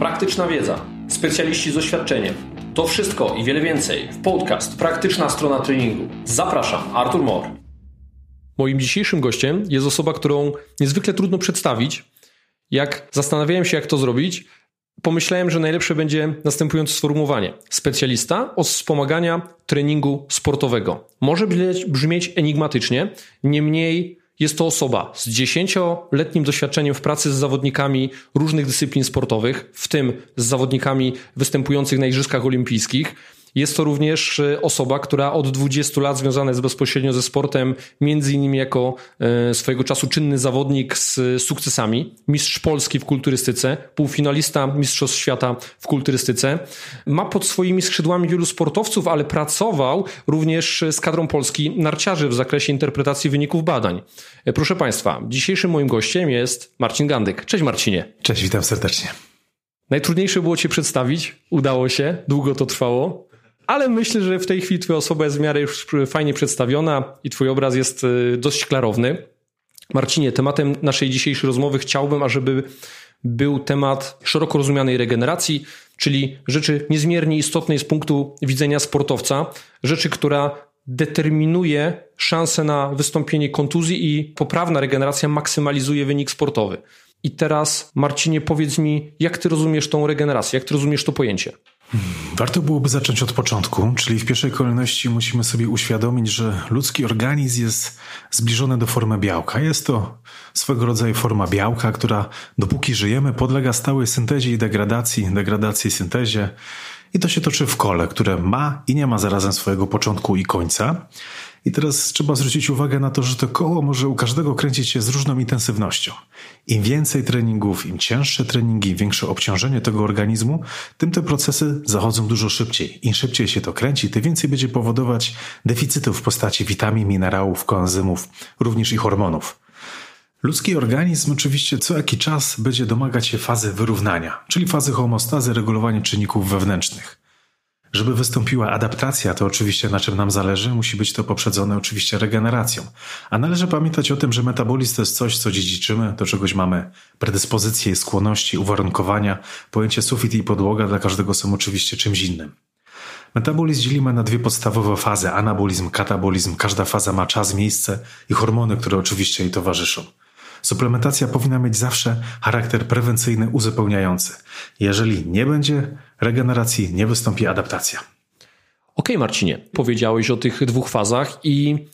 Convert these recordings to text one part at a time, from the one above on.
praktyczna wiedza, specjaliści z doświadczeniem. To wszystko i wiele więcej w podcast Praktyczna strona treningu. Zapraszam, Artur Mor. Moim dzisiejszym gościem jest osoba, którą niezwykle trudno przedstawić. Jak zastanawiałem się, jak to zrobić, pomyślałem, że najlepsze będzie następujące sformułowanie. Specjalista od wspomagania treningu sportowego. Może brzmieć enigmatycznie, niemniej jest to osoba z dziesięcioletnim doświadczeniem w pracy z zawodnikami różnych dyscyplin sportowych, w tym z zawodnikami występujących na Igrzyskach Olimpijskich jest to również e, osoba, która od 20 lat związana jest bezpośrednio ze sportem, między innymi jako e, swojego czasu czynny zawodnik z sukcesami, mistrz Polski w kulturystyce, półfinalista Mistrzostw Świata w kulturystyce. Ma pod swoimi skrzydłami wielu sportowców, ale pracował również z kadrą Polski narciarzy w zakresie interpretacji wyników badań. E, proszę Państwa, dzisiejszym moim gościem jest Marcin Gandyk. Cześć Marcinie. Cześć, witam serdecznie. Najtrudniejsze było Cię przedstawić, udało się, długo to trwało ale myślę, że w tej chwili Twoja osoba jest w miarę już fajnie przedstawiona i Twój obraz jest y, dość klarowny. Marcinie, tematem naszej dzisiejszej rozmowy chciałbym, ażeby był temat szeroko rozumianej regeneracji, czyli rzeczy niezmiernie istotnej z punktu widzenia sportowca, rzeczy, która determinuje szansę na wystąpienie kontuzji i poprawna regeneracja maksymalizuje wynik sportowy. I teraz, Marcinie, powiedz mi, jak ty rozumiesz tą regenerację, jak ty rozumiesz to pojęcie? Warto byłoby zacząć od początku, czyli w pierwszej kolejności musimy sobie uświadomić, że ludzki organizm jest zbliżony do formy białka. Jest to swego rodzaju forma białka, która dopóki żyjemy podlega stałej syntezie i degradacji, degradacji i syntezie. I to się toczy w kole, które ma i nie ma zarazem swojego początku i końca. I teraz trzeba zwrócić uwagę na to, że to koło może u każdego kręcić się z różną intensywnością. Im więcej treningów, im cięższe treningi, im większe obciążenie tego organizmu, tym te procesy zachodzą dużo szybciej. Im szybciej się to kręci, tym więcej będzie powodować deficytów w postaci witamin, minerałów, koenzymów, również i hormonów. Ludzki organizm oczywiście co jakiś czas będzie domagać się fazy wyrównania, czyli fazy homostazy, regulowania czynników wewnętrznych. Żeby wystąpiła adaptacja, to oczywiście na czym nam zależy, musi być to poprzedzone oczywiście regeneracją. A należy pamiętać o tym, że metabolizm to jest coś, co dziedziczymy, do czegoś mamy predyspozycje, skłonności, uwarunkowania. Pojęcie sufit i podłoga dla każdego są oczywiście czymś innym. Metabolizm dzielimy na dwie podstawowe fazy: anabolizm, katabolizm. Każda faza ma czas, miejsce i hormony, które oczywiście jej towarzyszą. Suplementacja powinna mieć zawsze charakter prewencyjny, uzupełniający. Jeżeli nie będzie regeneracji, nie wystąpi adaptacja. Okej, okay, Marcinie, powiedziałeś o tych dwóch fazach i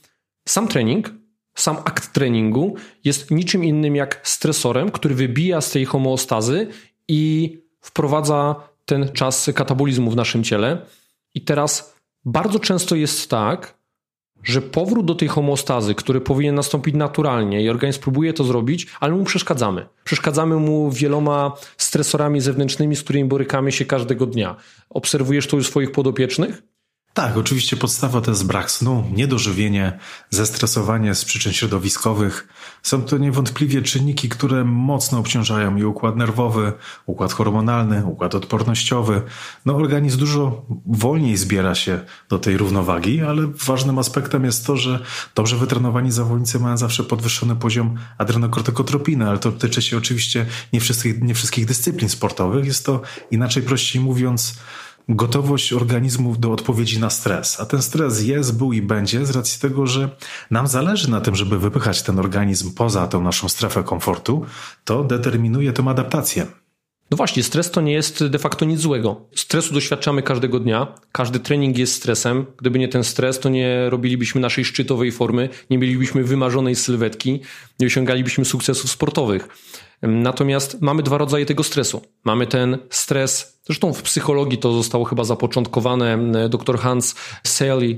sam trening, sam akt treningu jest niczym innym jak stresorem, który wybija z tej homeostazy i wprowadza ten czas katabolizmu w naszym ciele. I teraz bardzo często jest tak, że powrót do tej homostazy, który powinien nastąpić naturalnie i organizm próbuje to zrobić, ale mu przeszkadzamy. Przeszkadzamy mu wieloma stresorami zewnętrznymi, z którymi borykamy się każdego dnia. Obserwujesz to u swoich podopiecznych? Tak, oczywiście podstawa to jest brak snu, niedożywienie, zestresowanie z przyczyn środowiskowych. Są to niewątpliwie czynniki, które mocno obciążają i układ nerwowy, układ hormonalny, układ odpornościowy. No, organizm dużo wolniej zbiera się do tej równowagi, ale ważnym aspektem jest to, że dobrze wytrenowani zawodnicy mają zawsze podwyższony poziom adrenokortykotropiny, ale to tyczy się oczywiście nie wszystkich, nie wszystkich dyscyplin sportowych. Jest to inaczej prościej mówiąc, gotowość organizmu do odpowiedzi na stres. A ten stres jest, był i będzie z racji tego, że nam zależy na tym, żeby wypychać ten organizm poza tą naszą strefę komfortu, to determinuje tą adaptację. No właśnie, stres to nie jest de facto nic złego. Stresu doświadczamy każdego dnia, każdy trening jest stresem. Gdyby nie ten stres, to nie robilibyśmy naszej szczytowej formy, nie mielibyśmy wymarzonej sylwetki, nie osiągalibyśmy sukcesów sportowych. Natomiast mamy dwa rodzaje tego stresu. Mamy ten stres, zresztą w psychologii to zostało chyba zapoczątkowane. Dr Hans Selye,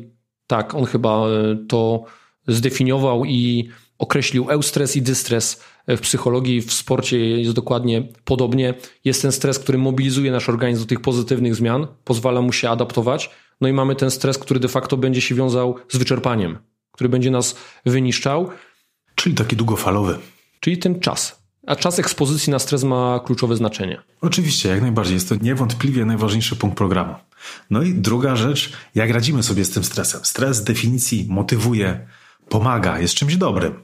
tak, on chyba e, to zdefiniował i określił eustres i dystres. W psychologii, w sporcie jest dokładnie podobnie. Jest ten stres, który mobilizuje nasz organizm do tych pozytywnych zmian, pozwala mu się adaptować. No i mamy ten stres, który de facto będzie się wiązał z wyczerpaniem, który będzie nas wyniszczał. Czyli taki długofalowy. Czyli ten czas, a czas ekspozycji na stres ma kluczowe znaczenie. Oczywiście, jak najbardziej. Jest to niewątpliwie najważniejszy punkt programu. No i druga rzecz, jak radzimy sobie z tym stresem. Stres definicji motywuje, pomaga, jest czymś dobrym,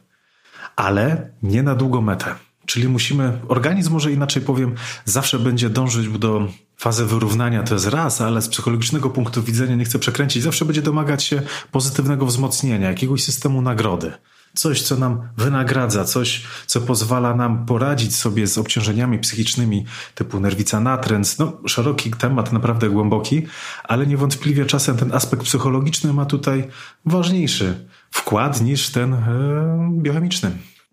ale nie na długą metę. Czyli musimy, organizm może inaczej powiem, zawsze będzie dążyć do fazy wyrównania, to jest raz, ale z psychologicznego punktu widzenia nie chcę przekręcić, zawsze będzie domagać się pozytywnego wzmocnienia, jakiegoś systemu nagrody. Coś, co nam wynagradza, coś, co pozwala nam poradzić sobie z obciążeniami psychicznymi typu nerwica natręt. No, szeroki temat, naprawdę głęboki, ale niewątpliwie czasem ten aspekt psychologiczny ma tutaj ważniejszy wkład niż ten e, biochemiczny.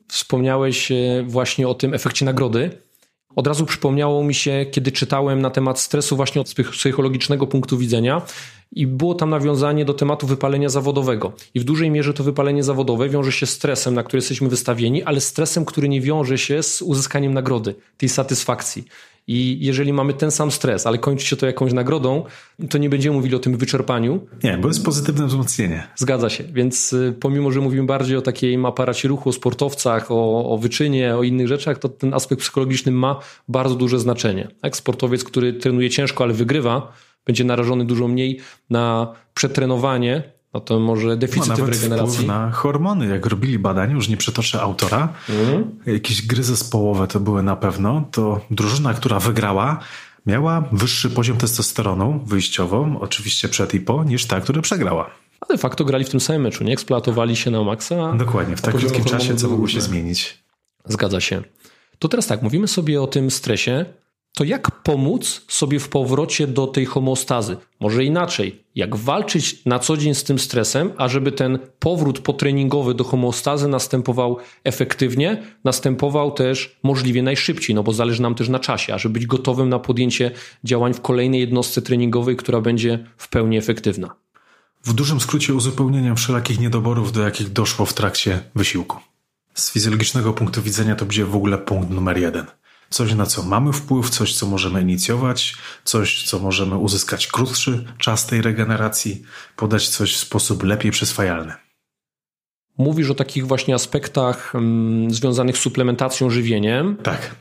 Wspomniałeś e, właśnie o tym efekcie nagrody. Od razu przypomniało mi się, kiedy czytałem na temat stresu właśnie od psychologicznego punktu widzenia i było tam nawiązanie do tematu wypalenia zawodowego. I w dużej mierze to wypalenie zawodowe wiąże się z stresem, na który jesteśmy wystawieni, ale stresem, który nie wiąże się z uzyskaniem nagrody, tej satysfakcji. I jeżeli mamy ten sam stres, ale kończy się to jakąś nagrodą, to nie będziemy mówili o tym wyczerpaniu. Nie, bo jest pozytywne wzmocnienie. Zgadza się. Więc y, pomimo, że mówimy bardziej o takiej aparacie ruchu, o sportowcach, o, o wyczynie, o innych rzeczach, to ten aspekt psychologiczny ma bardzo duże znaczenie. Jak sportowiec, który trenuje ciężko, ale wygrywa, będzie narażony dużo mniej na przetrenowanie, no to może deficyty no, w regeneracji. na hormony, jak robili badania, już nie przytoczę autora, mhm. jakieś gry zespołowe to były na pewno, to drużyna, która wygrała, miała wyższy poziom testosteronu wyjściowo, oczywiście przed i po, niż ta, która przegrała. Ale de facto grali w tym samym meczu, nie eksploatowali się na maksa. Dokładnie, w tak krótkim czasie co mogło się zmienić. Zgadza się. To teraz tak, mówimy sobie o tym stresie, to jak pomóc sobie w powrocie do tej homeostazy? Może inaczej, jak walczyć na co dzień z tym stresem, ażeby ten powrót potreningowy do homeostazy następował efektywnie, następował też możliwie najszybciej, no bo zależy nam też na czasie, ażeby być gotowym na podjęcie działań w kolejnej jednostce treningowej, która będzie w pełni efektywna. W dużym skrócie uzupełnieniem wszelakich niedoborów, do jakich doszło w trakcie wysiłku. Z fizjologicznego punktu widzenia to będzie w ogóle punkt numer jeden – coś, na co mamy wpływ, coś, co możemy inicjować, coś, co możemy uzyskać krótszy czas tej regeneracji, podać coś w sposób lepiej przyswajalny. Mówisz o takich właśnie aspektach mm, związanych z suplementacją, żywieniem. Tak.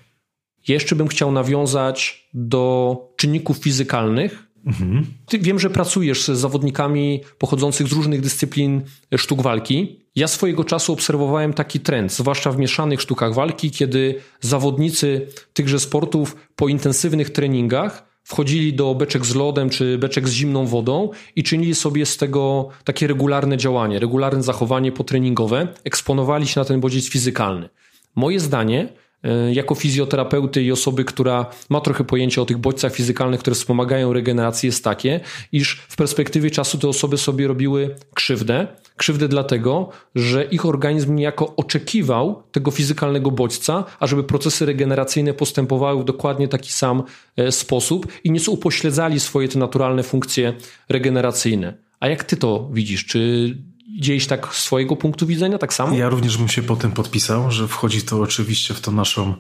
Jeszcze bym chciał nawiązać do czynników fizykalnych, Mhm. Ty wiem, że pracujesz z zawodnikami pochodzących z różnych dyscyplin sztuk walki. Ja swojego czasu obserwowałem taki trend, zwłaszcza w mieszanych sztukach walki, kiedy zawodnicy tychże sportów po intensywnych treningach wchodzili do beczek z lodem czy beczek z zimną wodą i czynili sobie z tego takie regularne działanie, regularne zachowanie potreningowe, eksponowali się na ten bodziec fizykalny. Moje zdanie E, jako fizjoterapeuty i osoby, która ma trochę pojęcia o tych bodźcach fizykalnych, które wspomagają regenerację, jest takie, iż w perspektywie czasu te osoby sobie robiły krzywdę. Krzywdę dlatego, że ich organizm niejako oczekiwał tego fizykalnego bodźca, ażeby procesy regeneracyjne postępowały w dokładnie taki sam e, sposób i nie upośledzali swoje te naturalne funkcje regeneracyjne. A jak ty to widzisz? Czy gdzieś tak z swojego punktu widzenia, tak samo? Ja również bym się po tym podpisał, że wchodzi to oczywiście w tą naszą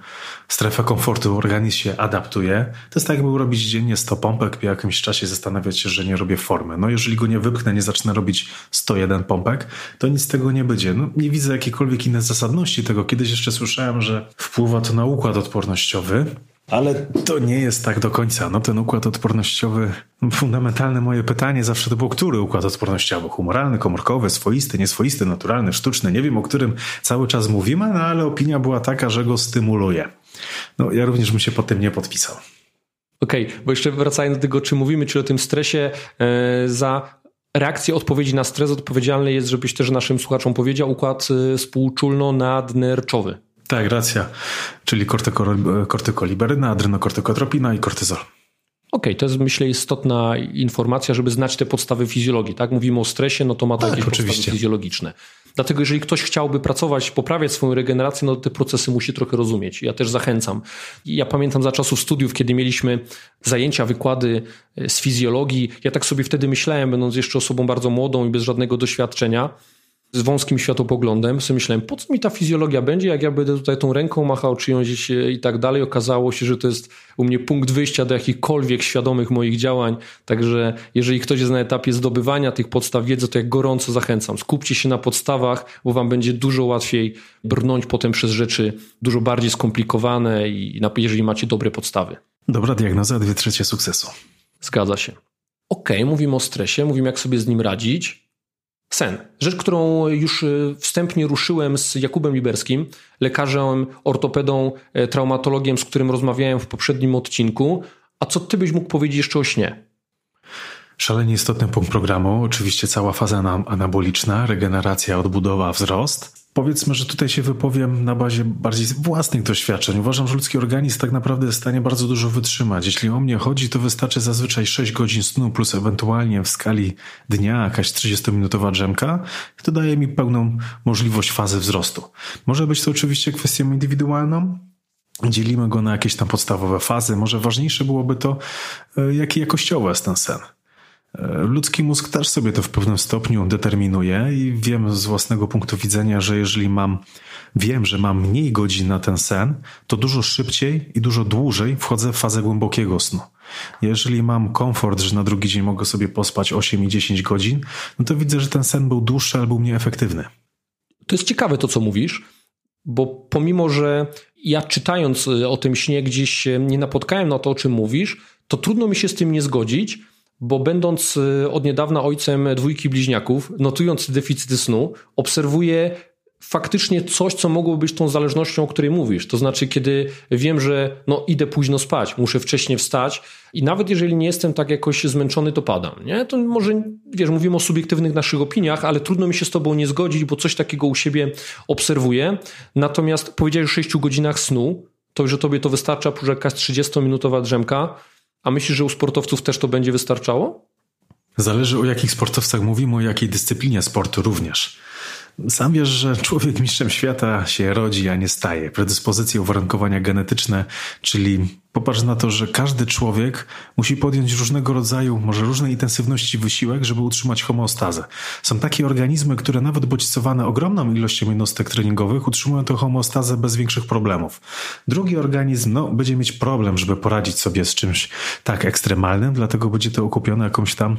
strefę komfortu, organizm się adaptuje. To jest tak, jakby robić dziennie 100 pompek, po jakimś czasie zastanawiać się, że nie robię formy. No jeżeli go nie wypchnę, nie zacznę robić 101 pompek, to nic z tego nie będzie. No, nie widzę jakiejkolwiek innej zasadności tego. Kiedyś jeszcze słyszałem, że wpływa to na układ odpornościowy, ale to nie jest tak do końca. No ten układ odpornościowy, fundamentalne moje pytanie zawsze to było, który układ odpornościowy? Humoralny, komórkowy, swoisty, nieswoisty, naturalny, sztuczny. Nie wiem, o którym cały czas mówimy, no ale opinia była taka, że go stymuluje. No ja również bym się pod tym nie podpisał. Okej, okay, bo jeszcze wracając do tego, czy mówimy, czy o tym stresie, yy, za reakcję odpowiedzi na stres odpowiedzialny jest, żebyś też naszym słuchaczom powiedział, układ e, współczulno-nadnerczowy. Tak, racja. Czyli kortykoliberyna, adrenokortykotropina i kortyzol. Okej, okay, to jest myślę istotna informacja, żeby znać te podstawy fizjologii. Tak, mówimy o stresie, no to ma to tak, jakieś oczywiście. podstawy fizjologiczne. Dlatego jeżeli ktoś chciałby pracować, poprawiać swoją regenerację, no to te procesy musi trochę rozumieć. Ja też zachęcam. Ja pamiętam za czasów studiów, kiedy mieliśmy zajęcia, wykłady e, z fizjologii, ja tak sobie wtedy myślałem, będąc jeszcze osobą bardzo młodą i bez żadnego doświadczenia, z wąskim światopoglądem, sobie myślałem, po co mi ta fizjologia będzie, jak ja będę tutaj tą ręką machał czyjąś i tak dalej. Okazało się, że to jest u mnie punkt wyjścia do jakichkolwiek świadomych moich działań. Także jeżeli ktoś jest na etapie zdobywania tych podstaw wiedzy, to jak gorąco zachęcam. Skupcie się na podstawach, bo wam będzie dużo łatwiej brnąć potem przez rzeczy dużo bardziej skomplikowane i jeżeli macie dobre podstawy. Dobra diagnoza, dwie trzecie sukcesu. Zgadza się. Okej, okay, mówimy o stresie, mówimy jak sobie z nim radzić. Sen. Rzecz, którą już y, wstępnie ruszyłem z Jakubem Liberskim, lekarzem, ortopedą, e, traumatologiem, z którym rozmawiałem w poprzednim odcinku. A co ty byś mógł powiedzieć jeszcze o śnie? Szalenie istotny punkt programu, oczywiście cała faza anaboliczna, regeneracja, odbudowa, wzrost. Powiedzmy, że tutaj się wypowiem na bazie bardziej własnych doświadczeń. Uważam, że ludzki organizm tak naprawdę jest w stanie bardzo dużo wytrzymać. Jeśli o mnie chodzi, to wystarczy zazwyczaj 6 godzin snu plus ewentualnie w skali dnia jakaś 30-minutowa drzemka. To daje mi pełną możliwość fazy wzrostu. Może być to oczywiście kwestią indywidualną, dzielimy go na jakieś tam podstawowe fazy. Może ważniejsze byłoby to, e, jaki jakościowy jest ten sen. E, ludzki mózg też sobie to w pewnym stopniu determinuje i wiem z własnego punktu widzenia, że jeżeli mam, wiem, że mam mniej godzin na ten sen, to dużo szybciej i dużo dłużej wchodzę w fazę głębokiego snu. Jeżeli mam komfort, że na drugi dzień mogę sobie pospać 8 i 10 godzin, no to widzę, że ten sen był dłuższy albo mniej efektywny. To jest ciekawe to, co mówisz, bo pomimo, że ja czytając o tym śnie gdzieś nie napotkałem na to, o czym mówisz, to trudno mi się z tym nie zgodzić, bo będąc y, od niedawna ojcem dwójki bliźniaków, notując deficyty snu, obserwuję faktycznie coś, co mogłoby być tą zależnością, o której mówisz. To znaczy, kiedy wiem, że no, idę późno spać, muszę wcześniej wstać i nawet jeżeli nie jestem tak jakoś zmęczony, to padam. Nie? To może, wiesz, mówimy o subiektywnych naszych opiniach, ale trudno mi się z tobą nie zgodzić, bo coś takiego u siebie obserwuję. Natomiast powiedziałeś o 6 godzinach snu, to, że tobie to wystarcza, jakaś 30-minutowa drzemka, a myślisz, że u sportowców też to będzie wystarczało? Zależy o jakich sportowcach mówimy, o jakiej dyscyplinie sportu również. Sam wiesz, że człowiek mistrzem świata się rodzi, a nie staje. Predyspozycje, uwarunkowania genetyczne, czyli Popatrz na to, że każdy człowiek musi podjąć różnego rodzaju, może różnej intensywności wysiłek, żeby utrzymać homeostazę. Są takie organizmy, które nawet bodźcowane ogromną ilością jednostek treningowych utrzymują tę homeostazę bez większych problemów. Drugi organizm, no, będzie mieć problem, żeby poradzić sobie z czymś tak ekstremalnym, dlatego będzie to okupione jakąś tam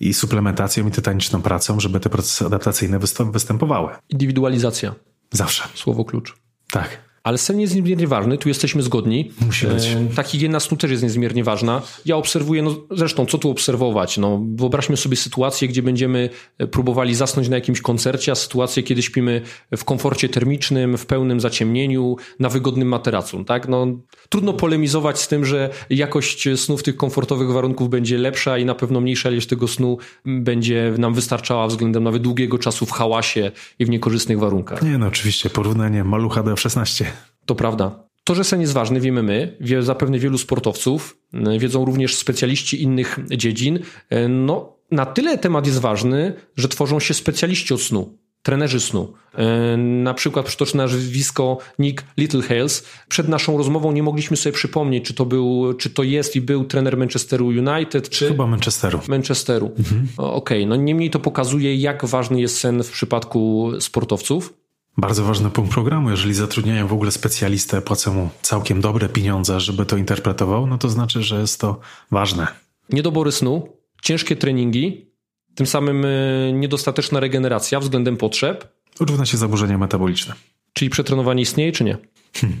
i suplementacją i tytaniczną pracą, żeby te procesy adaptacyjne występowały. Indywidualizacja. Zawsze. Słowo klucz. Tak. Ale sen jest niezmiernie ważny, tu jesteśmy zgodni. Musi być. E, ta higiena snu też jest niezmiernie ważna. Ja obserwuję, no zresztą, co tu obserwować? No, wyobraźmy sobie sytuację, gdzie będziemy e, próbowali zasnąć na jakimś koncercie, a sytuację, kiedy śpimy w komforcie termicznym, w pełnym zaciemnieniu, na wygodnym materacu. Tak? No, trudno polemizować z tym, że jakość snu w tych komfortowych warunków będzie lepsza i na pewno mniejsza ilość tego snu będzie nam wystarczała względem nawet długiego czasu w hałasie i w niekorzystnych warunkach. Nie, no oczywiście, porównanie malucha do 16 to prawda. To, że sen jest ważny, wiemy my, wie zapewne wielu sportowców, e, wiedzą również specjaliści innych dziedzin. E, no, na tyle temat jest ważny, że tworzą się specjaliści od snu, trenerzy snu. E, na przykład przytoczne nazwisko Nick Littlehales. Przed naszą rozmową nie mogliśmy sobie przypomnieć, czy to był, czy to jest i był trener Manchesteru United, czy... Chyba Manchesteru. Manchesteru. Mhm. Okej, okay. no niemniej to pokazuje, jak ważny jest sen w przypadku sportowców. Bardzo ważny punkt programu. Jeżeli zatrudniają w ogóle specjalistę, płacą mu całkiem dobre pieniądze, żeby to interpretował, no to znaczy, że jest to ważne. Niedobory snu, ciężkie treningi, tym samym e, niedostateczna regeneracja względem potrzeb. Równa się zaburzenia metaboliczne. Czyli przetrenowanie istnieje, czy nie? Hmm.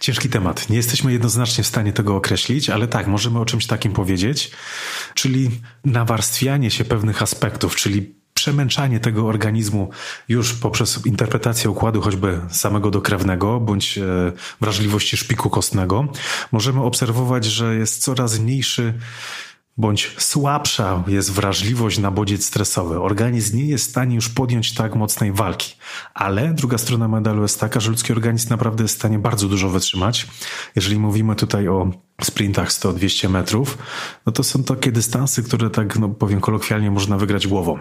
Ciężki temat. Nie jesteśmy jednoznacznie w stanie tego określić, ale tak, możemy o czymś takim powiedzieć, czyli nawarstwianie się pewnych aspektów, czyli przemęczanie tego organizmu już poprzez interpretację układu choćby samego dokrewnego bądź e, wrażliwości szpiku kostnego, możemy obserwować, że jest coraz mniejszy bądź słabsza jest wrażliwość na bodziec stresowy. Organizm nie jest w stanie już podjąć tak mocnej walki. Ale druga strona medalu jest taka, że ludzki organizm naprawdę jest w stanie bardzo dużo wytrzymać. Jeżeli mówimy tutaj o sprintach 100-200 metrów, no to są takie dystanse, które tak, no powiem kolokwialnie, można wygrać głową.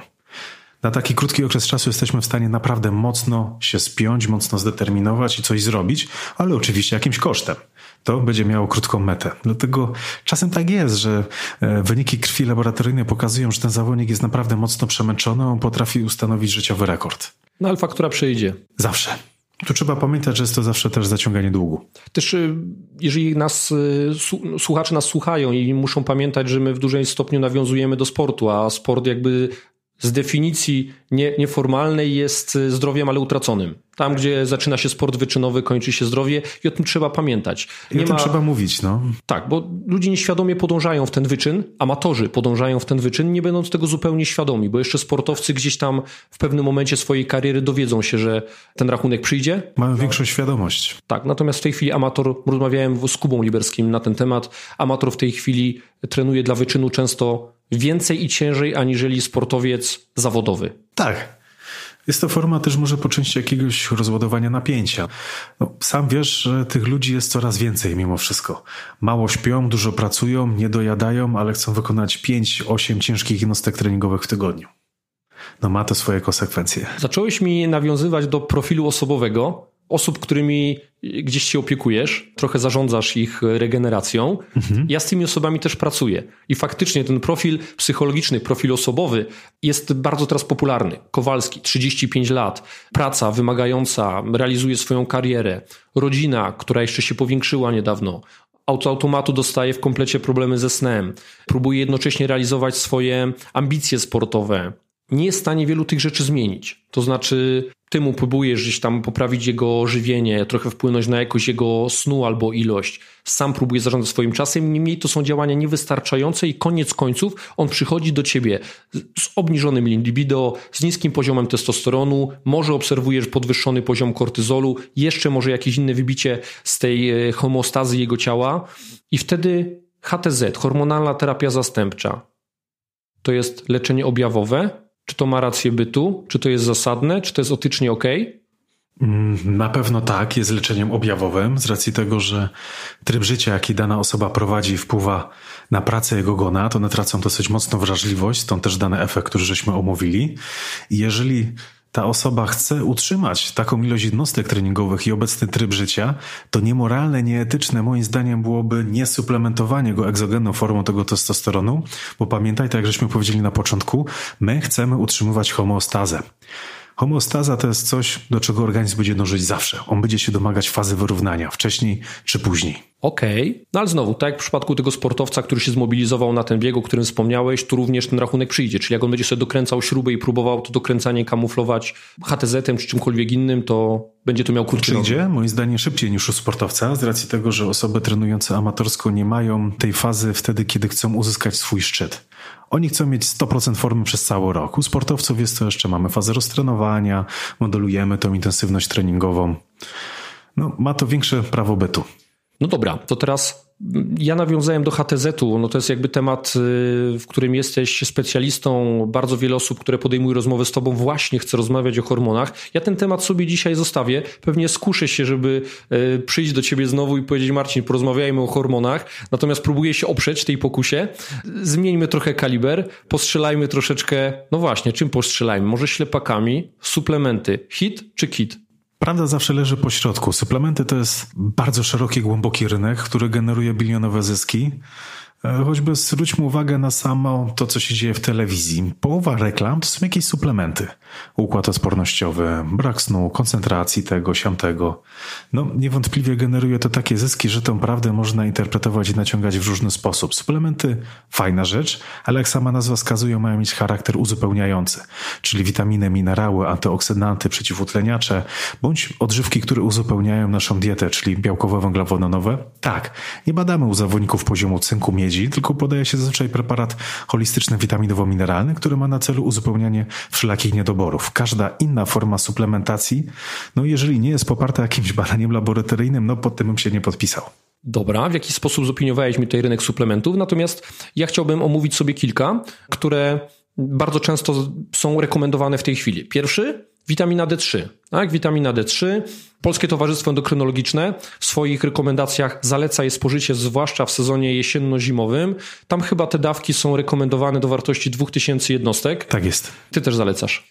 Na taki krótki okres czasu jesteśmy w stanie naprawdę mocno się spiąć, mocno zdeterminować i coś zrobić, ale oczywiście jakimś kosztem. To będzie miało krótką metę. Dlatego czasem tak jest, że e, wyniki krwi laboratoryjne pokazują, że ten zawodnik jest naprawdę mocno przemęczony, on potrafi ustanowić życiowy rekord. No alfa, która przejdzie. Zawsze. Tu trzeba pamiętać, że jest to zawsze też zaciąganie długu. Też y, jeżeli nas, y, słuchacze nas słuchają i muszą pamiętać, że my w dużym stopniu nawiązujemy do sportu, a sport jakby z definicji nie, nieformalnej jest zdrowiem, ale utraconym. Tam, gdzie zaczyna się sport wyczynowy, kończy się zdrowie i o tym trzeba pamiętać. Nie I o tym ma... trzeba mówić, no. Tak, bo ludzie nieświadomie podążają w ten wyczyn, amatorzy podążają w ten wyczyn, nie będąc tego zupełnie świadomi, bo jeszcze sportowcy gdzieś tam w pewnym momencie swojej kariery dowiedzą się, że ten rachunek przyjdzie. Mają większą świadomość. Tak, natomiast w tej chwili amator, rozmawiałem z Kubą Liberskim na ten temat, amator w tej chwili trenuje dla wyczynu często więcej i ciężej aniżeli sportowiec zawodowy. Tak, jest to forma też może po części jakiegoś rozładowania napięcia. No, sam wiesz, że tych ludzi jest coraz więcej mimo wszystko. Mało śpią, dużo pracują, nie dojadają, ale chcą wykonać 5-8 ciężkich jednostek treningowych w tygodniu. No ma to swoje konsekwencje. Zacząłeś mi nawiązywać do profilu osobowego, osób, którymi gdzieś się opiekujesz, trochę zarządzasz ich regeneracją. Mhm. Ja z tymi osobami też pracuję. I faktycznie ten profil psychologiczny, profil osobowy jest bardzo teraz popularny. Kowalski, 35 lat, praca wymagająca, realizuje swoją karierę, rodzina, która jeszcze się powiększyła niedawno, auto automatu dostaje w komplecie problemy ze snem, próbuje jednocześnie realizować swoje ambicje sportowe. Nie jest w stanie wielu tych rzeczy zmienić. To znaczy, ty mu próbujesz gdzieś tam poprawić jego żywienie, trochę wpłynąć na jakość jego snu albo ilość. Sam próbuje zarządzać swoim czasem, niemniej to są działania niewystarczające i koniec końców on przychodzi do ciebie z obniżonym libido, z niskim poziomem testosteronu, może obserwujesz podwyższony poziom kortyzolu, jeszcze może jakieś inne wybicie z tej e, homostazy jego ciała i wtedy HTZ, hormonalna terapia zastępcza, to jest leczenie objawowe, czy to ma rację bytu? Czy to jest zasadne? Czy to jest otycznie ok? Mm, na pewno tak, jest leczeniem objawowym, z racji tego, że tryb życia, jaki dana osoba prowadzi, wpływa na pracę jego gona, to one tracą dosyć mocno wrażliwość, stąd też dany efekt, który żeśmy omówili. I jeżeli ta osoba chce utrzymać taką ilość jednostek treningowych i obecny tryb życia, to niemoralne, nieetyczne moim zdaniem byłoby niesuplementowanie go egzogenną formą tego testosteronu, bo pamiętaj, tak jak żeśmy powiedzieli na początku, my chcemy utrzymywać homeostazę. Homeostaza to jest coś, do czego organizm będzie dążyć zawsze. On będzie się domagać fazy wyrównania, wcześniej czy później. Okej, okay. no ale znowu, tak jak w przypadku tego sportowca, który się zmobilizował na ten bieg, o którym wspomniałeś, tu również ten rachunek przyjdzie. Czyli jak on będzie sobie dokręcał śrubę i próbował to dokręcanie kamuflować HTZ-em czy czymkolwiek innym, to będzie to miał krótki Przyjdzie, moim zdaniem, szybciej niż u sportowca, z racji tego, że osoby trenujące amatorsko nie mają tej fazy wtedy, kiedy chcą uzyskać swój szczyt. Oni chcą mieć 100% formy przez cały rok. U sportowców jest to jeszcze, mamy fazę roztrenowania, modelujemy tą intensywność treningową. No, ma to większe prawo bytu. No dobra, to teraz ja nawiązałem do HTZ-u. No to jest jakby temat, y, w którym jesteś specjalistą. Bardzo wiele osób, które podejmują rozmowę z tobą, właśnie chce rozmawiać o hormonach. Ja ten temat sobie dzisiaj zostawię. Pewnie skuszę się, żeby y, przyjść do ciebie znowu i powiedzieć: Marcin, porozmawiajmy o hormonach. Natomiast próbuję się oprzeć tej pokusie. Zmieńmy trochę kaliber, postrzelajmy troszeczkę. No właśnie, czym postrzelajmy? Może ślepakami, suplementy, hit czy kit? Prawda zawsze leży po środku. Suplementy to jest bardzo szeroki, głęboki rynek, który generuje bilionowe zyski. E, choćby zwróćmy uwagę na samo to, co się dzieje w telewizji. Połowa reklam to są jakieś suplementy. Układ odpornościowy, brak snu, koncentracji tego, siamtego. No, niewątpliwie generuje to takie zyski, że tę prawdę można interpretować i naciągać w różny sposób. Suplementy, fajna rzecz, ale jak sama nazwa wskazuje, mają mieć charakter uzupełniający, czyli witaminy, minerały, antyoksydanty, przeciwutleniacze, bądź odżywki, które uzupełniają naszą dietę, czyli białkowo-węglowodanowe. Tak, nie badamy u zawodników poziomu cynku, miedzi, miedzi, tylko podaje się zazwyczaj preparat holistyczny witaminowo-mineralny, który ma na celu uzupełnianie wszelakich niedoborów. Każda inna forma suplementacji, no jeżeli nie jest poparta jakimś badaniem laboratoryjnym, no pod tym bym się nie podpisał. Dobra, w jaki sposób zopiniowałeś mi tutaj rynek suplementów, natomiast ja chciałbym omówić sobie kilka, które bardzo często są rekomendowane w tej chwili. Pierwszy, witamina D3. Tak, witamina D3 Polskie Towarzystwo Endokrynologiczne w swoich rekomendacjach zaleca jej spożycie, zwłaszcza w sezonie jesienno-zimowym. Tam chyba te dawki są rekomendowane do wartości 2000 jednostek. Tak jest. Ty też zalecasz.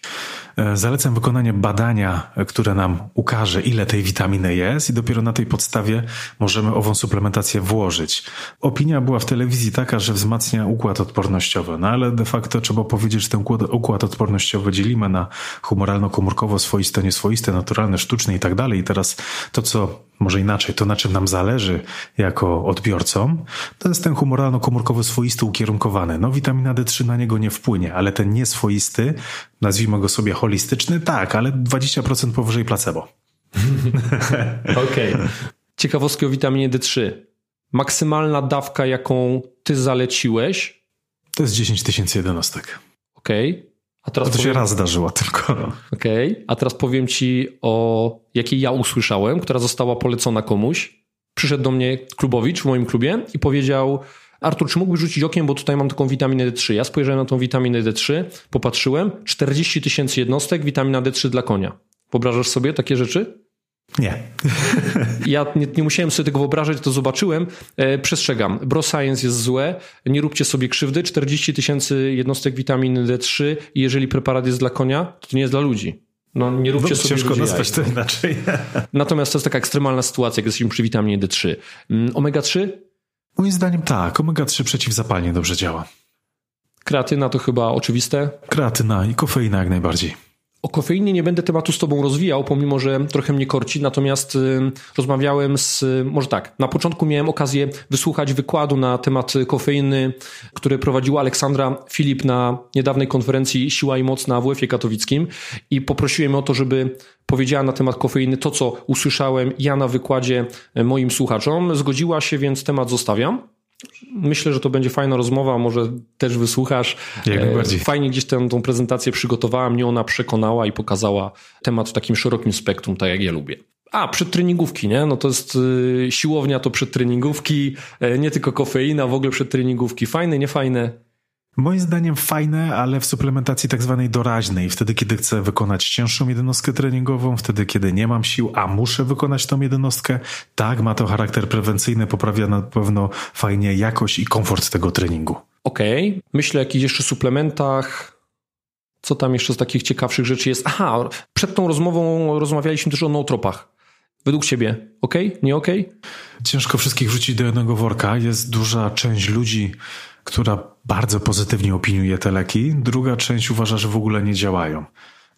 E, zalecam wykonanie badania, które nam ukaże, ile tej witaminy jest, i dopiero na tej podstawie możemy ową suplementację włożyć. Opinia była w telewizji taka, że wzmacnia układ odpornościowy, no ale de facto trzeba powiedzieć, że ten układ odpornościowy dzielimy na humoralno-komórkowo, swoiste, nieswoiste, naturalne, sztuczne i tak dalej. I teraz to, co może inaczej, to na czym nam zależy jako odbiorcom, to jest ten humoralno-komórkowy swoisty ukierunkowany. No witamina D3 na niego nie wpłynie, ale ten nieswoisty, nazwijmy go sobie holistyczny, tak, ale 20% powyżej placebo. Okej. Okay. Ciekawostki o witaminie D3. Maksymalna dawka, jaką ty zaleciłeś? To jest 10 tysięcy jednostek. Okej. Okay. A teraz to powiem... się raz zdarzyło tylko. Okej, okay. a teraz powiem ci o jakiej ja usłyszałem, która została polecona komuś. Przyszedł do mnie klubowicz w moim klubie i powiedział: Artur, czy mógłbyś rzucić okiem, bo tutaj mam taką witaminę D3. Ja spojrzałem na tą witaminę D3, popatrzyłem, 40 tysięcy jednostek, witamina D3 dla konia. Wyobrażasz sobie takie rzeczy? Nie. Ja nie, nie, musiałem sobie tego wyobrażać, to zobaczyłem. E, przestrzegam. Bro Science jest złe. Nie róbcie sobie krzywdy. 40 tysięcy jednostek witaminy D3 i jeżeli preparat jest dla konia, to nie jest dla ludzi. No nie róbcie no, sobie Ciężko nazwać to inaczej. Natomiast to jest taka ekstremalna sytuacja, jak jesteśmy przy witaminie D3. Mm, omega 3? Moim zdaniem tak. Omega 3 przeciwzapalnie dobrze działa. Kreatyna to chyba oczywiste? Kreatyna i kofeina jak najbardziej. O kofeinie nie będę tematu z Tobą rozwijał, pomimo że trochę mnie korci, natomiast y, rozmawiałem z, może tak, na początku miałem okazję wysłuchać wykładu na temat kofeiny, który prowadziła Aleksandra Filip na niedawnej konferencji Siła i Moc na WF-ie katowickim i poprosiłem o to, żeby powiedziała na temat kofeiny to, co usłyszałem ja na wykładzie moim słuchaczom. Zgodziła się, więc temat zostawiam. Myślę, że to będzie fajna rozmowa, może też wysłuchasz. Jak e, najbardziej. Fajnie gdzieś tę, tą prezentację przygotowała, mnie ona przekonała i pokazała temat w takim szerokim spektrum, tak jak ja lubię. A, przedtreningówki, nie? No to jest y, siłownia to przedtreningówki, y, nie tylko kofeina, w ogóle przedtreningówki. Fajne, niefajne? Moim zdaniem fajne, ale w suplementacji tak zwanej doraźnej. Wtedy, kiedy chcę wykonać cięższą jednostkę treningową, wtedy, kiedy nie mam sił, a muszę wykonać tą jednostkę, tak, ma to charakter prewencyjny, poprawia na pewno fajnie jakość i komfort tego treningu. Okej, okay. myślę o jakichś jeszcze suplementach. Co tam jeszcze z takich ciekawszych rzeczy jest? Aha, przed tą rozmową rozmawialiśmy też o nootropach. Według Ciebie, ok? Nie ok? Ciężko wszystkich wrzucić do jednego worka. Jest duża część ludzi, która bardzo pozytywnie opiniuje te leki, druga część uważa, że w ogóle nie działają.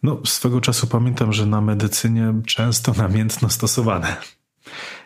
No, swego czasu pamiętam, że na medycynie często namiętno stosowane.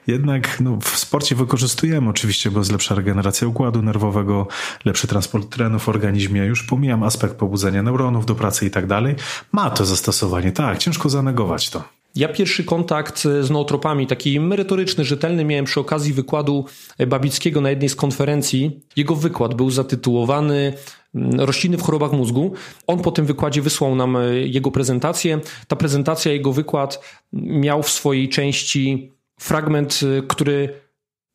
Jednak no, w sporcie wykorzystujemy oczywiście, bo jest lepsza regeneracja układu nerwowego, lepszy transport trenu w organizmie. Już pomijam aspekt pobudzenia neuronów do pracy i tak dalej. Ma to zastosowanie, tak, ciężko zanegować to. Ja pierwszy kontakt z nootropami, taki merytoryczny, rzetelny, miałem przy okazji wykładu Babickiego na jednej z konferencji. Jego wykład był zatytułowany mm, Rośliny w chorobach mózgu. On po tym wykładzie wysłał nam e, jego prezentację. Ta prezentacja, jego wykład miał w swojej części fragment, e, który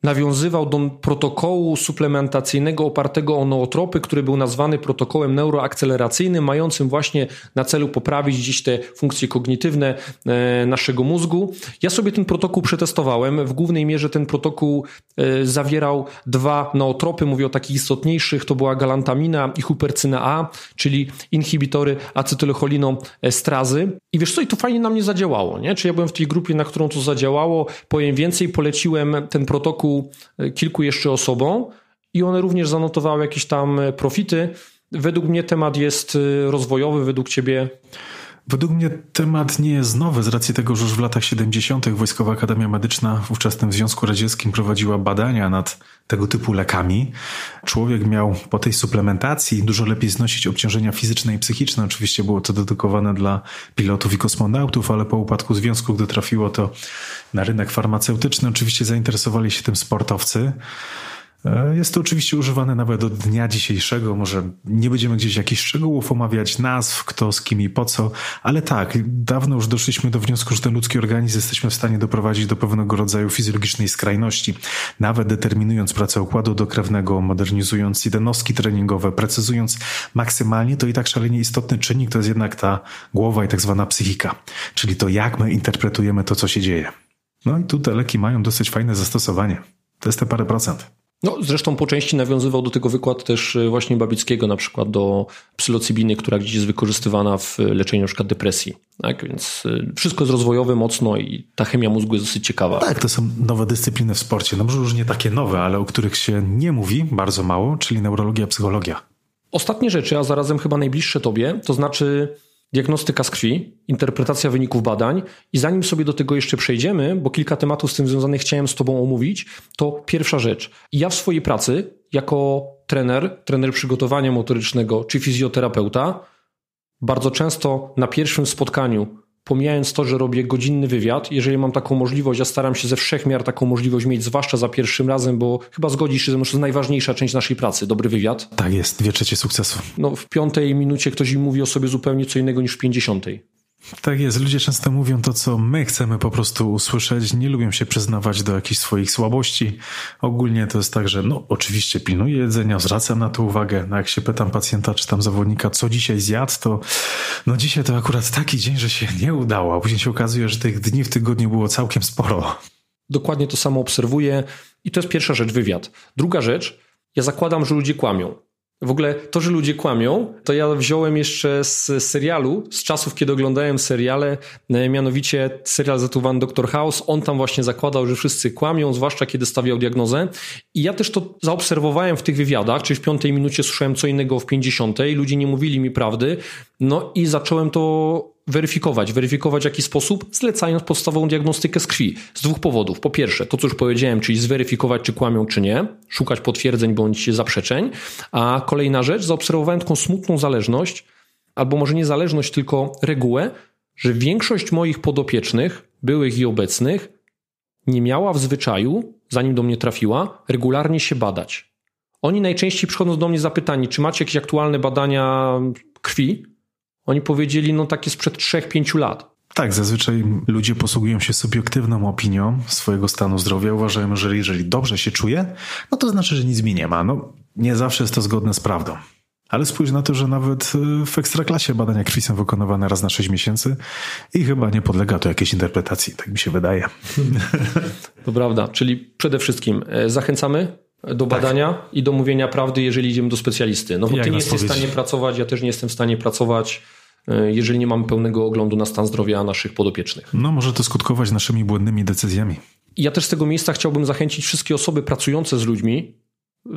nawiązywał do protokołu suplementacyjnego opartego o nootropy, który był nazwany protokołem neuroakceleracyjnym, mającym właśnie na celu poprawić dziś te funkcje kognitywne e, naszego mózgu. Ja sobie ten protokół przetestowałem. W głównej mierze ten protokół e, zawierał dwa nootropy, mówię o takich istotniejszych, to była galantamina i hupercyna A, czyli inhibitory acetylcholinostrazy. I wiesz co, i to fajnie na mnie zadziałało, nie? Czy ja byłem w tej grupie, na którą to zadziałało, powiem więcej, poleciłem ten protokół E, kilku jeszcze osobom i one również zanotowały jakieś tam profity. Według mnie temat jest e, rozwojowy, według ciebie Według mnie temat nie jest nowy z racji tego, że już w latach 70. Wojskowa Akademia Medyczna w ówczesnym Związku Radzieckim prowadziła badania nad tego typu lekami. Człowiek miał po tej suplementacji dużo lepiej znosić obciążenia fizyczne i psychiczne. Oczywiście było to dedykowane dla pilotów i kosmonautów, ale po upadku związku, gdy trafiło to na rynek farmaceutyczny, oczywiście zainteresowali się tym sportowcy. E, jest to oczywiście używane nawet do dnia dzisiejszego. Może nie będziemy gdzieś jakichś szczegółów omawiać, nazw, kto z kim i po co, ale tak, dawno już doszliśmy do wniosku, że ten ludzki organizm jesteśmy w stanie doprowadzić do pewnego rodzaju fizjologicznej skrajności, nawet determinując pracę układu dokrewnego, modernizując jednostki treningowe, precyzując maksymalnie, to i tak szalenie istotny czynnik to jest jednak ta głowa i tak zwana psychika, czyli to jak my interpretujemy to, co się dzieje. No i tu te leki mają dosyć fajne zastosowanie. To jest te parę procent. No, zresztą po części nawiązywał do tego wykład też e, właśnie Babickiego, na przykład do psylocybiny, która gdzieś jest wykorzystywana w leczeniu na przykład depresji. Tak? Więc e, wszystko jest rozwojowe mocno i ta chemia mózgu jest dosyć ciekawa. Tak, to są nowe dyscypliny w sporcie. No może już nie takie nowe, ale o których się nie mówi bardzo mało, czyli neurologia, psychologia. Ostatnie rzeczy, a zarazem chyba najbliższe tobie, to znaczy diagnostyka z krwi, interpretacja wyników badań i zanim sobie do tego jeszcze przejdziemy, bo kilka tematów z tym związanych chciałem z Tobą omówić, to pierwsza rzecz. Ja w swojej pracy jako trener, trener przygotowania motorycznego czy fizjoterapeuta, bardzo często na pierwszym spotkaniu pomijając to, że robię godzinny wywiad, jeżeli mam taką możliwość, ja staram się ze wszech miar taką możliwość mieć, zwłaszcza za pierwszym razem, bo chyba zgodzisz się, że to jest najważniejsza część naszej pracy, dobry wywiad. Tak jest, dwie trzecie sukcesu. No w piątej minucie ktoś mi mówi o sobie zupełnie co innego niż w pięćdziesiątej. Tak jest, ludzie często mówią to, co my chcemy po prostu usłyszeć, nie lubią się przyznawać do jakichś swoich słabości. Ogólnie to jest tak, że no oczywiście pilnuję jedzenia, zwracam na to uwagę, no jak się pytam pacjenta czy tam zawodnika, co dzisiaj zjadł, to no dzisiaj to akurat taki dzień, że się nie udało, a później się okazuje, że tych dni w tygodniu było całkiem sporo. Dokładnie to samo obserwuję i to jest pierwsza rzecz, wywiad. Druga rzecz, ja zakładam, że ludzie kłamią. W ogóle to, że ludzie kłamią, to ja wziąłem jeszcze z serialu, z czasów, kiedy oglądałem seriale, e, mianowicie serial zatytułowany Dr. House. On tam właśnie zakładał, że wszyscy kłamią, zwłaszcza kiedy stawiał diagnozę. I ja też to zaobserwowałem w tych wywiadach, czyli w piątej minucie słyszałem co innego w pięćdziesiątej, ludzie nie mówili mi prawdy. No i zacząłem to weryfikować. Weryfikować w jaki sposób? Zlecając podstawową diagnostykę z krwi. Z dwóch powodów. Po pierwsze, to co już powiedziałem, czyli zweryfikować, czy kłamią, czy nie. Szukać potwierdzeń bądź zaprzeczeń. A kolejna rzecz, zaobserwowałem taką smutną zależność, albo może nie zależność, tylko regułę, że większość moich podopiecznych, byłych i obecnych, nie miała w zwyczaju, zanim do mnie trafiła, regularnie się badać. Oni najczęściej przychodzą do mnie zapytani, czy macie jakieś aktualne badania krwi, oni powiedzieli, no takie sprzed 3-5 lat. Tak, zazwyczaj ludzie posługują się subiektywną opinią swojego stanu zdrowia. Uważają, że jeżeli dobrze się czuje, no to znaczy, że nic mi nie ma. No, nie zawsze jest to zgodne z prawdą. Ale spójrz na to, że nawet y, w ekstraklasie badania krwi są wykonywane raz na 6 miesięcy i chyba nie podlega to jakiejś interpretacji, tak mi się wydaje. To prawda, czyli przede wszystkim e, zachęcamy do tak. badania tak. i do mówienia prawdy, jeżeli idziemy do specjalisty. No bo Jak ty nie jesteś w stanie pracować, ja też nie jestem w stanie pracować, e, jeżeli nie mamy pełnego oglądu na stan zdrowia naszych podopiecznych. No może to skutkować naszymi błędnymi decyzjami. Ja też z tego miejsca chciałbym zachęcić wszystkie osoby pracujące z ludźmi,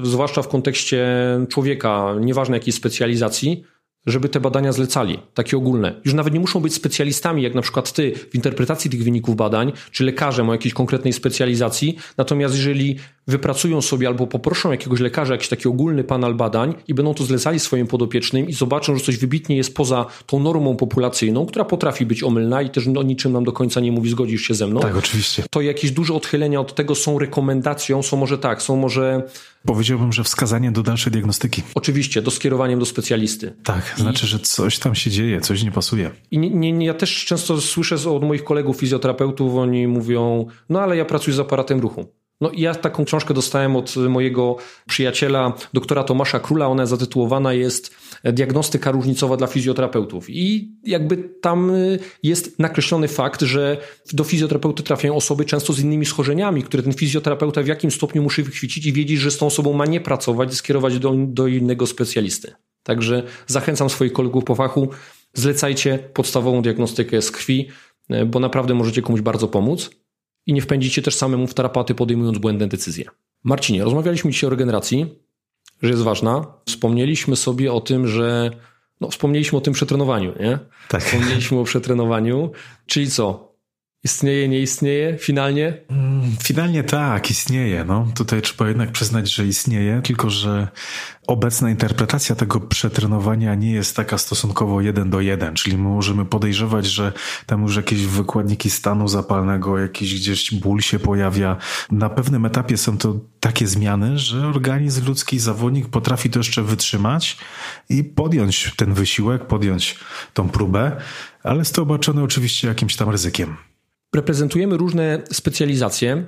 zwłaszcza w kontekście człowieka, nieważne jakiej specjalizacji, żeby te badania zlecali, takie ogólne. Już nawet nie muszą być specjalistami, jak na przykład ty w interpretacji tych wyników badań, czy lekarzem o jakiejś konkretnej specjalizacji. Natomiast jeżeli wypracują sobie albo poproszą jakiegoś lekarza jakiś taki ogólny panel badań i będą to zlecali swoim podopiecznym i zobaczą, że coś wybitnie jest poza tą normą populacyjną, która potrafi być omylna i też o niczym nam do końca nie mówi, zgodzisz się ze mną. Tak, oczywiście. To jakieś duże odchylenia od tego są rekomendacją, są może tak, są może Powiedziałbym, że wskazanie do dalszej diagnostyki. Oczywiście, do skierowaniem do specjalisty. Tak, I... znaczy, że coś tam się dzieje, coś nie pasuje. I nie, nie, ja też często słyszę od moich kolegów fizjoterapeutów, oni mówią, no ale ja pracuję z aparatem ruchu. No i ja taką książkę dostałem od mojego przyjaciela, doktora Tomasza Króla. Ona zatytułowana jest Diagnostyka różnicowa dla fizjoterapeutów. I jakby tam y, jest nakreślony fakt, że do fizjoterapeuty trafiają osoby często z innymi schorzeniami, które ten fizjoterapeuta w jakim stopniu musi wychwycić i wiedzieć, że z tą osobą ma nie pracować i skierować do, do innego specjalisty. Także zachęcam swoich kolegów po fachu, zlecajcie podstawową diagnostykę z krwi, y, bo naprawdę możecie komuś bardzo pomóc i nie wpędzicie też samemu w tarapaty, podejmując błędne decyzje. Marcinie, rozmawialiśmy dzisiaj o regeneracji, że jest ważna. Wspomnieliśmy sobie o tym, że no, wspomnieliśmy o tym przetrenowaniu, nie? Tak. Wspomnieliśmy o przetrenowaniu, czyli co? Istnieje, nie istnieje finalnie? Mm, finalnie tak, istnieje. No, tutaj trzeba jednak przyznać, że istnieje, tylko że obecna interpretacja tego przetrenowania nie jest taka stosunkowo jeden do jeden, czyli my możemy podejrzewać, że tam już jakieś wykładniki stanu zapalnego, jakiś gdzieś ból się pojawia. Na pewnym etapie są to takie zmiany, że organizm ludzki, zawodnik potrafi to jeszcze wytrzymać i podjąć ten wysiłek, podjąć tą próbę, ale jest to obarczone oczywiście jakimś tam ryzykiem. Reprezentujemy różne specjalizacje,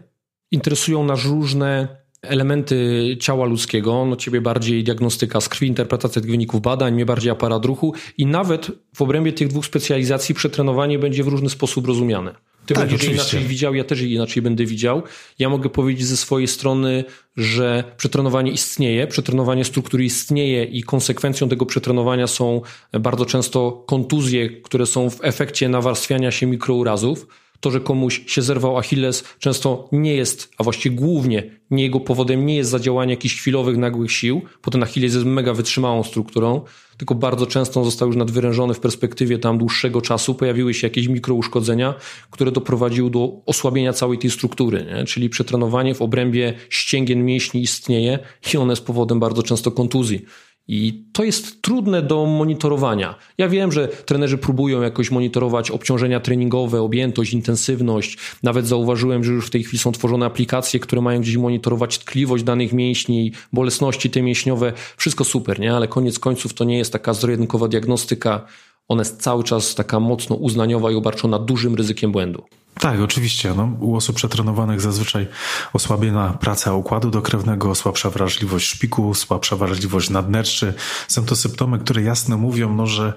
interesują nas różne elementy ciała ludzkiego, no ciebie bardziej diagnostyka z krwi, interpretacja tych wyników badań, mnie bardziej aparat ruchu i nawet w obrębie tych dwóch specjalizacji przetrenowanie będzie w różny sposób rozumiane. Ty tak, będziesz oczywiście. inaczej widział, ja też inaczej będę widział. Ja mogę powiedzieć ze swojej strony, że przetrenowanie istnieje, przetrenowanie struktury istnieje i konsekwencją tego przetrenowania są bardzo często kontuzje, które są w efekcie nawarstwiania się mikrourazów To, że komuś się zerwał Achilles, często nie jest, a właściwie głównie nie jego powodem nie jest zadziałanie jakichś chwilowych, nagłych sił, bo ten Achilles jest mega wytrzymałą strukturą, tylko bardzo często został już nadwyrężony w perspektywie tam dłuższego czasu, pojawiły się jakieś mikrouszkodzenia, które doprowadziły do osłabienia całej tej struktury, nie? czyli przetrenowanie w obrębie ścięgien mięśni istnieje i one jest powodem bardzo często kontuzji. I to jest trudne do monitorowania. Ja wiem, że trenerzy próbują jakoś monitorować obciążenia treningowe, objętość, intensywność. Nawet zauważyłem, że już w tej chwili są tworzone aplikacje, które mają gdzieś monitorować tkliwość danych mięśni, bolesności te mięśniowe. Wszystko super, nie? Ale koniec końców to nie jest taka zero diagnostyka. Ona jest cały czas taka mocno uznaniowa i obarczona dużym ryzykiem błędu. Tak, oczywiście. No, u osób przetrenowanych zazwyczaj osłabiona praca układu dokrewnego, słabsza wrażliwość szpiku, słabsza wrażliwość nadnerczy. Są to symptomy, które jasno mówią, no, że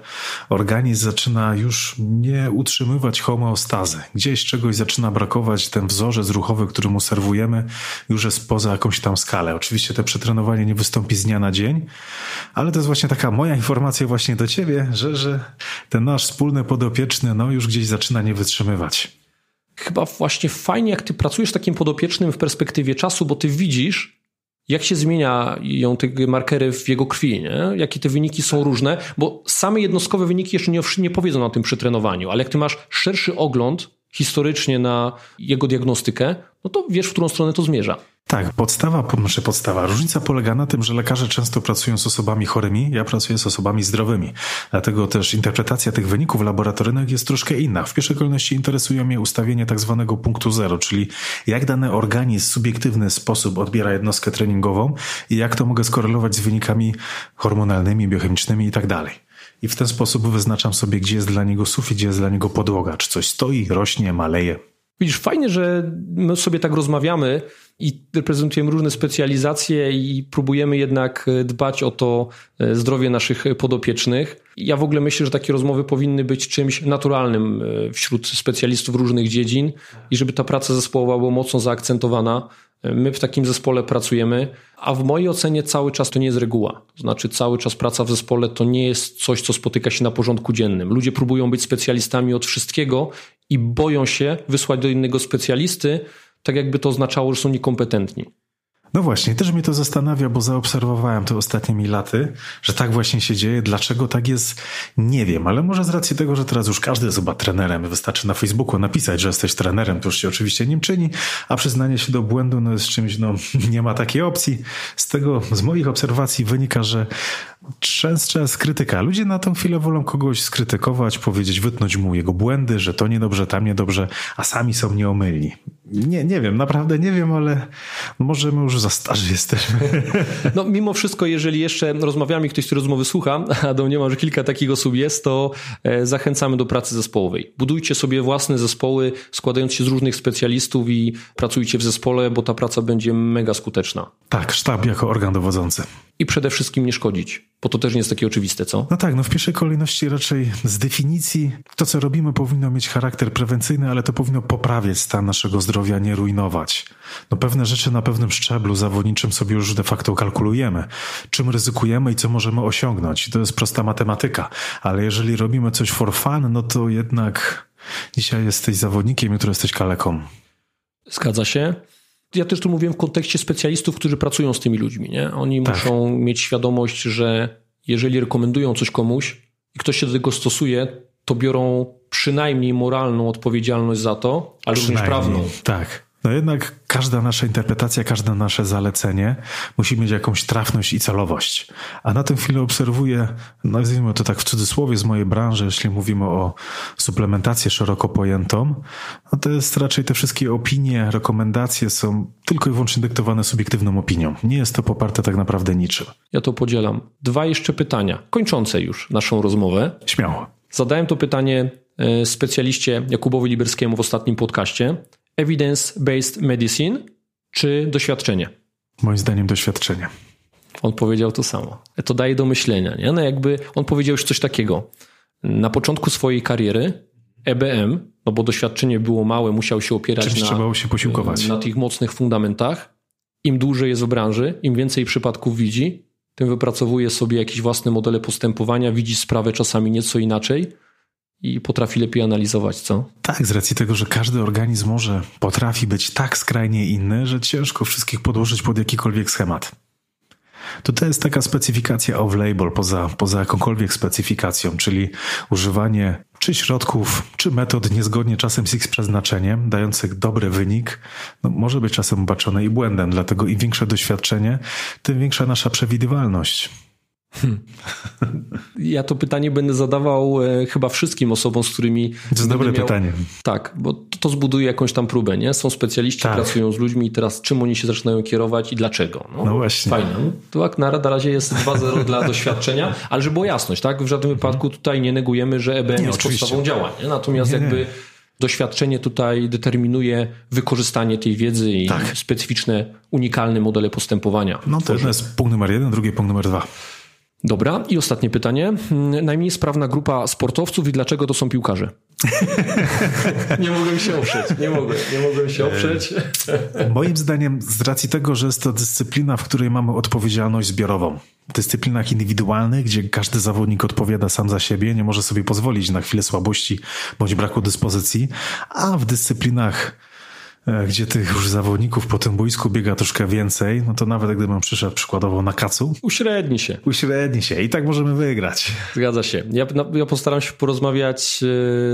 organizm zaczyna już nie utrzymywać homeostazy. Gdzieś czegoś zaczyna brakować, ten wzorzec ruchowy, który mu serwujemy, już jest poza jakąś tam skalę. Oczywiście to przetrenowanie nie wystąpi z dnia na dzień, ale to jest właśnie taka moja informacja właśnie do ciebie, że, że ten nasz wspólny podopieczny no, już gdzieś zaczyna nie wytrzymywać chyba właśnie fajnie, jak ty pracujesz takim podopiecznym w perspektywie czasu, bo ty widzisz, jak się zmieniają te markery w jego krwi, nie? jakie te wyniki są różne, bo same jednostkowe wyniki jeszcze nie, nie powiedzą na tym przetrenowaniu, ale jak ty masz szerszy ogląd historycznie na jego diagnostykę, no to wiesz, w którą stronę to zmierza. Tak, podstawa, znaczy podstawa. Różnica polega na tym, że lekarze często pracują z osobami chorymi, ja pracuję z osobami zdrowymi. Dlatego też interpretacja tych wyników laboratoryjnych jest troszkę inna. W pierwszej kolejności interesują mnie ustawienie tak zwanego punktu zero, czyli jak dany organizm w subiektywny sposób odbiera jednostkę treningową i jak to mogę skorelować z wynikami hormonalnymi, biochemicznymi i tak. I w ten sposób wyznaczam sobie, gdzie jest dla niego sufit, gdzie jest dla niego podłoga, czy coś stoi, rośnie, maleje. Widzisz, fajnie, że my sobie tak rozmawiamy i reprezentujemy różne specjalizacje i próbujemy jednak e, dbać o to e, zdrowie naszych podopiecznych. Ja w ogóle myślę, że takie rozmowy powinny być czymś naturalnym e, wśród specjalistów różnych dziedzin i żeby ta praca zespołowa była mocno zaakcentowana. My w takim zespole pracujemy, a w mojej ocenie cały czas to nie jest reguła. To znaczy, cały czas praca w zespole to nie jest coś, co spotyka się na porządku dziennym. Ludzie próbują być specjalistami od wszystkiego i boją się wysłać do innego specjalisty, tak jakby to oznaczało, że są niekompetentni. No właśnie, też mnie to zastanawia, bo zaobserwowałem to ostatnimi laty, że tak właśnie się dzieje. Dlaczego tak jest, nie wiem, ale może z racji tego, że teraz już każdy jest chyba trenerem. Wystarczy na Facebooku napisać, że jesteś trenerem, to już się oczywiście nim czyni, a przyznanie się do błędu no jest czymś, no nie ma takiej opcji. Z tego, z moich obserwacji wynika, że często jest krytyka. Ludzie na tą chwilę wolą kogoś skrytykować, powiedzieć, wytnąć mu jego błędy, że to niedobrze, tam niedobrze, a sami są nieomylni. Nie, nie wiem, naprawdę nie wiem, ale może my już za starzy jesteśmy. No mimo wszystko, jeżeli jeszcze rozmawiamy i ktoś tej rozmowy słucha, a do mnie może kilka takich osób jest, to e, zachęcamy do pracy zespołowej. Budujcie sobie własne zespoły, składając się z różnych specjalistów i pracujcie w zespole, bo ta praca będzie mega skuteczna. Tak, sztab jako organ dowodzący. I przede wszystkim nie szkodzić, bo to też nie jest takie oczywiste, co? No tak, no w pierwszej kolejności raczej z definicji to, co robimy, powinno mieć charakter prewencyjny, ale to powinno poprawiać stan naszego zdrowia, nie rujnować. No pewne rzeczy na pewnym szczeblu zawodniczym sobie już de facto kalkulujemy. Czym ryzykujemy i co możemy osiągnąć. To jest prosta matematyka. Ale jeżeli robimy coś for fun, no to jednak dzisiaj jesteś zawodnikiem, jutro jesteś kaleką. Zgadza się ja też tu mówiłem w kontekście specjalistów, którzy pracują z tymi ludźmi. Nie? Oni tak. muszą mieć świadomość, że jeżeli rekomendują coś komuś i ktoś się do tego stosuje, to biorą przynajmniej moralną odpowiedzialność za to, ale również prawną. Tak. No jednak każda nasza interpretacja, każde nasze zalecenie musi mieć jakąś trafność i celowość. A na tę chwilę obserwuję, nazwijmy to tak w cudzysłowie z mojej branży, jeśli mówimy o suplementację szeroko pojętą, no to jest raczej te wszystkie opinie, rekomendacje są tylko i wyłącznie dyktowane subiektywną opinią. Nie jest to poparte tak naprawdę niczym. Ja to podzielam. Dwa jeszcze pytania, kończące już naszą rozmowę. Śmiało. Zadałem to pytanie specjaliście Jakubowi Liberskiemu w ostatnim podcaście evidence-based medicine czy doświadczenie? Moim zdaniem doświadczenie. On powiedział to samo. To daje do myślenia. Nie? No jakby on powiedział już coś takiego. Na początku swojej kariery EBM, no bo doświadczenie było małe, musiał się opierać Czymś na, trzeba się posiłkować. na tych mocnych fundamentach. Im dłużej jest w branży, im więcej przypadków widzi, tym wypracowuje sobie jakieś własne modele postępowania, widzi sprawę czasami nieco inaczej i potrafi lepiej analizować, co? Tak, z racji tego, że każdy organizm może potrafi być tak skrajnie inny, że ciężko wszystkich podłożyć pod jakikolwiek schemat. To to jest taka specyfikacja off-label poza, poza jakąkolwiek specyfikacją, czyli używanie czy środków, czy metod niezgodnie czasem z ich przeznaczeniem, dających dobry wynik, no, może być czasem obaczone i błędem. Dlatego im większe doświadczenie, tym większa nasza przewidywalność. Hmm. Ja to pytanie będę zadawał e, chyba wszystkim osobom, z którymi. To jest dobre miał... pytanie. Tak, bo to zbuduje jakąś tam próbę, nie? Są specjaliści, tak. pracują z ludźmi i teraz czym oni się zaczynają kierować i dlaczego? No, no właśnie. Fajne. No, to jak na, razie jest 2-0 dla doświadczenia, ale żeby było jasność, tak? W żadnym mhm. wypadku tutaj nie negujemy, że EBM nie, jest oczywiście. podstawą działań. Nie? Natomiast nie, jakby. doświadczenie tutaj determinuje wykorzystanie tej wiedzy i tak. specyficzne, unikalne modele postępowania. No to jest punkt numer jeden, drugi punkt numer dwa. Dobra, i ostatnie pytanie. Hmm, najmniej sprawna grupa sportowców i dlaczego to są piłkarze? nie mogłem się oprzeć, nie mogłem, nie mogłem się oprzeć. Moim zdaniem, z racji tego, że jest to dyscyplina, w której mamy odpowiedzialność zbiorową. W dyscyplinach indywidualnych, gdzie każdy zawodnik odpowiada sam za siebie, nie może sobie pozwolić na chwilę słabości bądź braku dyspozycji, a w dyscyplinach gdzie tych już zawodników po tym boisku biega troszkę więcej, no to nawet gdybym przyszedł przykładowo na kacu. Uśredni się. Uśredni się i tak możemy wygrać. Zgadza się. Ja, no, ja postaram się porozmawiać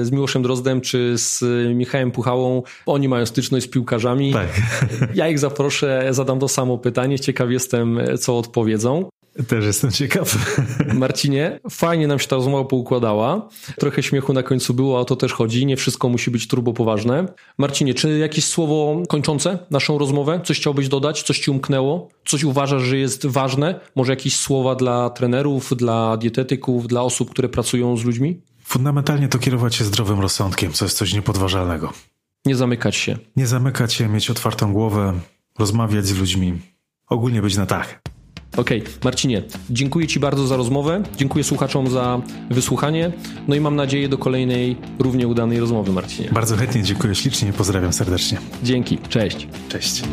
e, z Miłoszem Drozdem czy z Michałem Puchałą. Oni mają styczność z piłkarzami. Tak. Ja ich zaproszę, zadam to samo pytanie. Ciekaw jestem, co odpowiedzą. Też jestem ciekaw. Marcinie, fajnie nam się ta rozmowa poukładała. Trochę śmiechu na końcu było, a to też chodzi. Nie wszystko musi być turbo poważne. Marcinie, czy jakieś słowo kończące naszą rozmowę? Coś chciałbyś dodać? Coś ci umknęło? Coś uważasz, że jest ważne? Może jakieś słowa dla trenerów, dla dietetyków, dla osób, które pracują z ludźmi? Fundamentalnie to kierować się zdrowym rozsądkiem, co jest coś niepodważalnego. Nie zamykać się. Nie zamykać się, mieć otwartą głowę, rozmawiać z ludźmi. Ogólnie być na tak. Okej, okay. Marcinie, dziękuję Ci bardzo za rozmowę, dziękuję słuchaczom za wysłuchanie, no i mam nadzieję do kolejnej równie udanej rozmowy, Marcinie. Bardzo chętnie, dziękuję ślicznie, pozdrawiam serdecznie. Dzięki, cześć. Cześć.